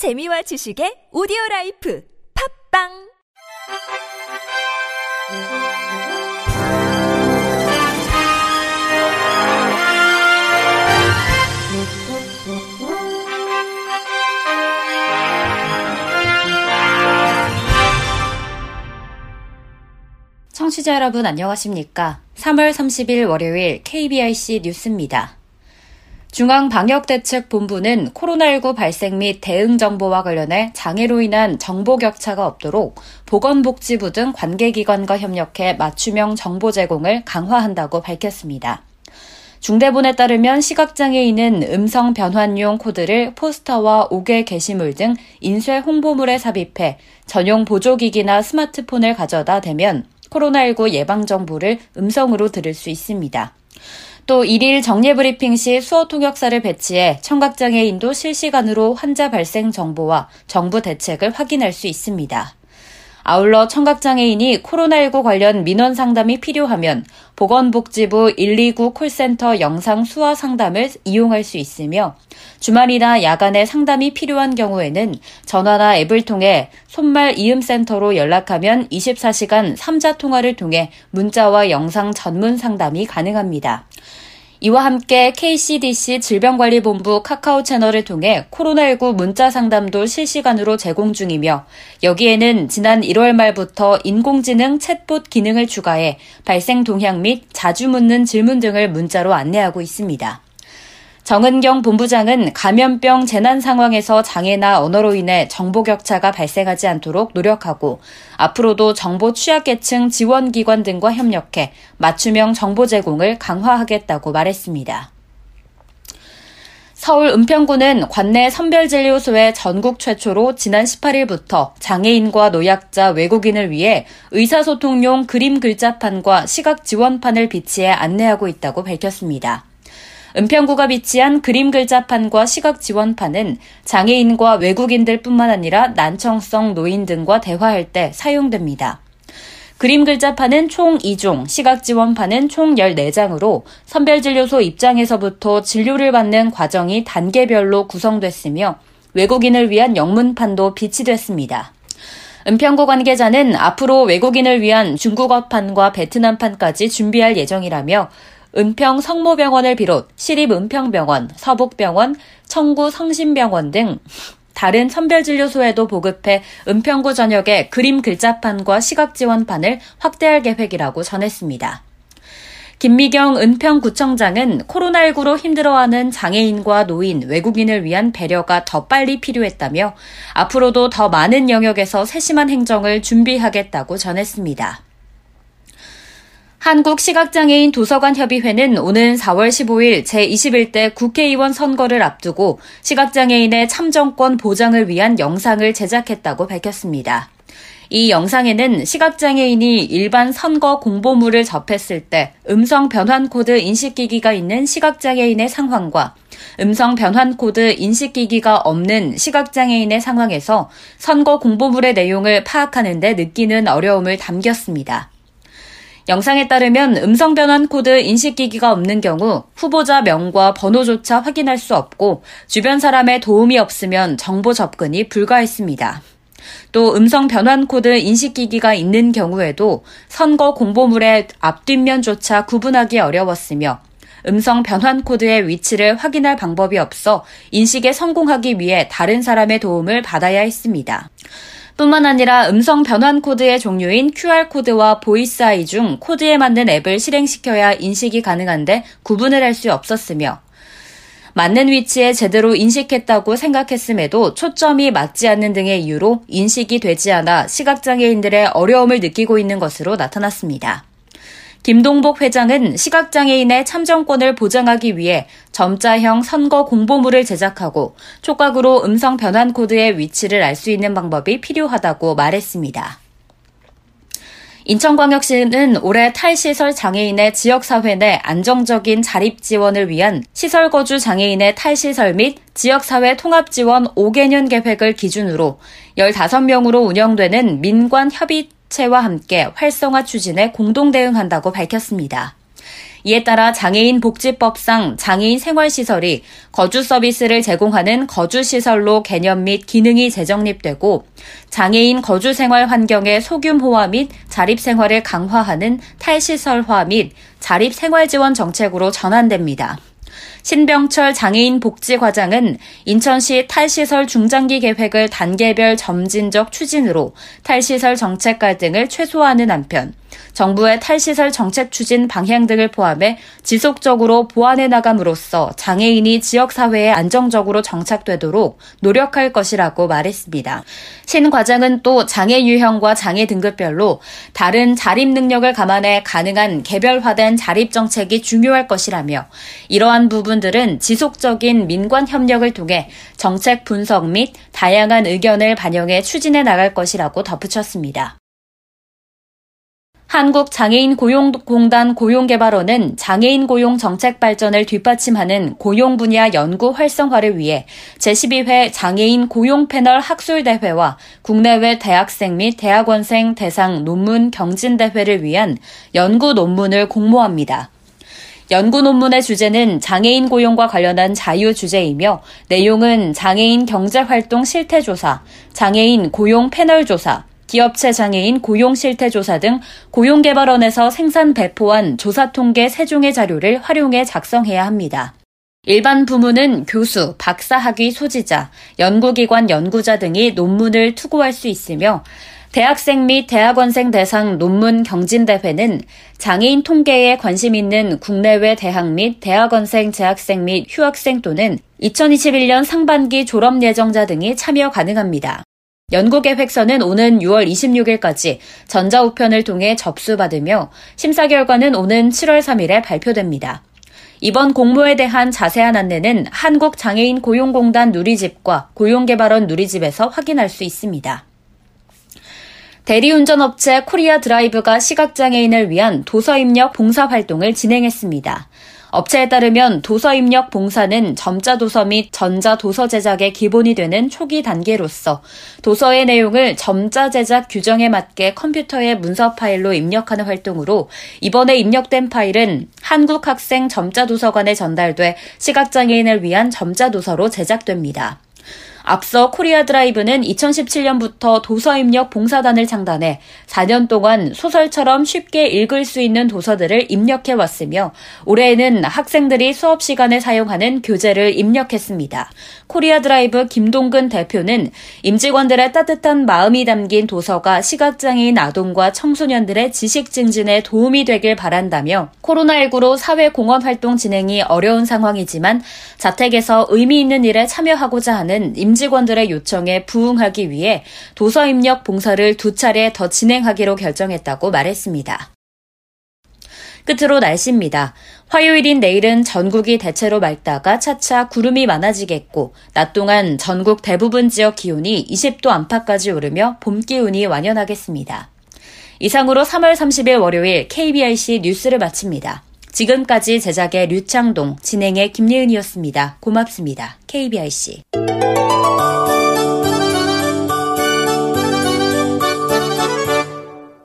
재미와 지식의 오디오 라이프 팝빵 청취자 여러분 안녕하십니까? 3월 30일 월요일 KBRC 뉴스입니다. 중앙방역대책본부는 코로나19 발생 및 대응 정보와 관련해 장애로 인한 정보 격차가 없도록 보건복지부 등 관계기관과 협력해 맞춤형 정보 제공을 강화한다고 밝혔습니다. 중대본에 따르면 시각장애인은 음성 변환용 코드를 포스터와 5개 게시물 등 인쇄 홍보물에 삽입해 전용 보조기기나 스마트폰을 가져다 대면 코로나19 예방 정보를 음성으로 들을 수 있습니다. 또 1일 정례 브리핑 시 수어 통역사를 배치해 청각장애인도 실시간으로 환자 발생 정보와 정부 대책을 확인할 수 있습니다. 아울러 청각장애인이 코로나19 관련 민원 상담이 필요하면 보건복지부 129 콜센터 영상 수화 상담을 이용할 수 있으며 주말이나 야간에 상담이 필요한 경우에는 전화나 앱을 통해 손말 이음센터로 연락하면 24시간 3자 통화를 통해 문자와 영상 전문 상담이 가능합니다. 이와 함께 KCDC 질병관리본부 카카오 채널을 통해 코로나19 문자 상담도 실시간으로 제공 중이며 여기에는 지난 1월 말부터 인공지능 챗봇 기능을 추가해 발생 동향 및 자주 묻는 질문 등을 문자로 안내하고 있습니다. 정은경 본부장은 감염병 재난 상황에서 장애나 언어로 인해 정보 격차가 발생하지 않도록 노력하고 앞으로도 정보 취약계층 지원기관 등과 협력해 맞춤형 정보 제공을 강화하겠다고 말했습니다. 서울 은평구는 관내 선별진료소에 전국 최초로 지난 18일부터 장애인과 노약자 외국인을 위해 의사소통용 그림 글자판과 시각 지원판을 비치해 안내하고 있다고 밝혔습니다. 은평구가 비치한 그림 글자판과 시각 지원판은 장애인과 외국인들 뿐만 아니라 난청성 노인 등과 대화할 때 사용됩니다. 그림 글자판은 총 2종, 시각 지원판은 총 14장으로 선별진료소 입장에서부터 진료를 받는 과정이 단계별로 구성됐으며 외국인을 위한 영문판도 비치됐습니다. 은평구 관계자는 앞으로 외국인을 위한 중국어판과 베트남판까지 준비할 예정이라며 은평 성모병원을 비롯 시립은평병원, 서북병원, 청구 성심병원 등 다른 선별진료소에도 보급해 은평구 전역에 그림 글자판과 시각 지원판을 확대할 계획이라고 전했습니다. 김미경 은평구청장은 코로나19로 힘들어하는 장애인과 노인, 외국인을 위한 배려가 더 빨리 필요했다며 앞으로도 더 많은 영역에서 세심한 행정을 준비하겠다고 전했습니다. 한국시각장애인 도서관협의회는 오는 4월 15일 제21대 국회의원 선거를 앞두고 시각장애인의 참정권 보장을 위한 영상을 제작했다고 밝혔습니다. 이 영상에는 시각장애인이 일반 선거 공보물을 접했을 때 음성 변환 코드 인식기기가 있는 시각장애인의 상황과 음성 변환 코드 인식기기가 없는 시각장애인의 상황에서 선거 공보물의 내용을 파악하는 데 느끼는 어려움을 담겼습니다. 영상에 따르면 음성 변환 코드 인식기기가 없는 경우 후보자 명과 번호조차 확인할 수 없고 주변 사람의 도움이 없으면 정보 접근이 불가했습니다. 또 음성 변환 코드 인식기기가 있는 경우에도 선거 공보물의 앞뒷면조차 구분하기 어려웠으며 음성 변환 코드의 위치를 확인할 방법이 없어 인식에 성공하기 위해 다른 사람의 도움을 받아야 했습니다. 뿐만 아니라 음성 변환 코드의 종류인 QR코드와 보이스 아이 중 코드에 맞는 앱을 실행시켜야 인식이 가능한데 구분을 할 수 없었으며 맞는 위치에 제대로 인식했다고 생각했음에도 초점이 맞지 않는 등의 이유로 인식이 되지 않아 시각장애인들의 어려움을 느끼고 있는 것으로 나타났습니다. 김동복 회장은 시각장애인의 참정권을 보장하기 위해 점자형 선거 공보물을 제작하고 촉각으로 음성 변환 코드의 위치를 알 수 있는 방법이 필요하다고 말했습니다. 인천광역시는 올해 탈시설 장애인의 지역사회 내 안정적인 자립 지원을 위한 시설거주 장애인의 탈시설 및 지역사회 통합지원 5개년 계획을 기준으로 15명으로 운영되는 민관 협의 체와 함께 활성화 추진에 공동 대응한다고 밝혔습니다. 이에 따라 장애인 복지법상 장애인 생활시설이 거주 서비스를 제공하는 거주시설로 개념 및 기능이 재정립되고 장애인 거주 생활 환경의 소규모화 및 자립 생활을 강화하는 탈시설화 및 자립 생활 지원 정책으로 전환됩니다. 신병철 장애인 복지과장은 인천시 탈시설 중장기 계획을 단계별 점진적 추진으로 탈시설 정책 갈 등을 최소화하는 한편 정부의 탈시설 정책 추진 방향 등을 포함해 지속적으로 보완해 나감으로써 장애인이 지역사회에 안정적으로 정착되도록 노력할 것이라고 말했습니다. 신 과장은 또 장애 유형과 장애 등급별로 다른 자립 능력을 감안해 가능한 개별화된 자립 정책이 중요할 것이라며 이러한 부분들은 지속적인 민관 협력을 통해 정책 분석 및 다양한 의견을 반영해 추진해 나갈 것이라고 덧붙였습니다. 한국장애인 고용공단 고용개발원은 장애인 고용 정책 발전을 뒷받침하는 고용 분야 연구 활성화를 위해 제12회 장애인 고용 패널 학술대회와 국내외 대학생 및 대학원생 대상 논문 경진대회를 위한 연구 논문을 공모합니다. 연구 논문의 주제는 장애인 고용과 관련한 자유 주제이며 내용은 장애인 경제활동 실태조사, 장애인 고용 패널 조사, 기업체 장애인 고용 실태 조사 등 고용개발원에서 생산 배포한 조사 통계 세종의 자료를 활용해 작성해야 합니다. 일반 부문은 교수, 박사 학위 소지자, 연구기관 연구자 등이 논문을 투고할 수 있으며 대학생 및 대학원생 대상 논문 경진대회는 장애인 통계에 관심 있는 국내외 대학 및 대학원생, 재학생 및 휴학생 또는 2021년 상반기 졸업 예정자 등이 참여 가능합니다. 연구계 획서는 오는 6월 26일까지 전자우편을 통해 접수받으며 심사 결과는 오는 7월 3일에 발표됩니다. 이번 공모에 대한 자세한 안내는 한국장애인 고용공단 누리집과 고용개발원 누리집에서 확인할 수 있습니다. 대리운전업체 코리아 드라이브가 시각장애인을 위한 도서 입력 봉사활동을 진행했습니다. 업체에 따르면 도서 입력 봉사는 점자 도서 및 전자 도서 제작의 기본이 되는 초기 단계로서 도서의 내용을 점자 제작 규정에 맞게 컴퓨터의 문서 파일로 입력하는 활동으로 이번에 입력된 파일은 한국학생 점자 도서관에 전달돼 시각장애인을 위한 점자 도서로 제작됩니다. 앞서 코리아 드라이브는 2017년부터 도서 입력 봉사단을 창단해 4년 동안 소설처럼 쉽게 읽을 수 있는 도서들을 입력해 왔으며 올해에는 학생들이 수업 시간에 사용하는 교재를 입력했습니다. 코리아 드라이브 김동근 대표는 임직원들의 따뜻한 마음이 담긴 도서가 시각장애인 아동과 청소년들의 지식 증진에 도움이 되길 바란다며 코로나19로 사회 공헌 활동 진행이 어려운 상황이지만 자택에서 의미 있는 일에 참여하고자 하는 임 임직원들의 요청에 부응하기 위해 도서 입력 봉사를 두 차례 더 진행하기로 결정했다고 말했습니다. 끝으로 날씨입니다. 화요일인 내일은 전국이 대체로 맑다가 차차 구름이 많아지겠고, 낮 동안 전국 대부분 지역 기온이 20도 안팎까지 오르며 봄 기운이 완연하겠습니다. 이상으로 3월 30일 월요일 KBRC 뉴스를 마칩니다. 지금까지 제작의 류창동, 진행의 김예은이었습니다. 고맙습니다. KBRC.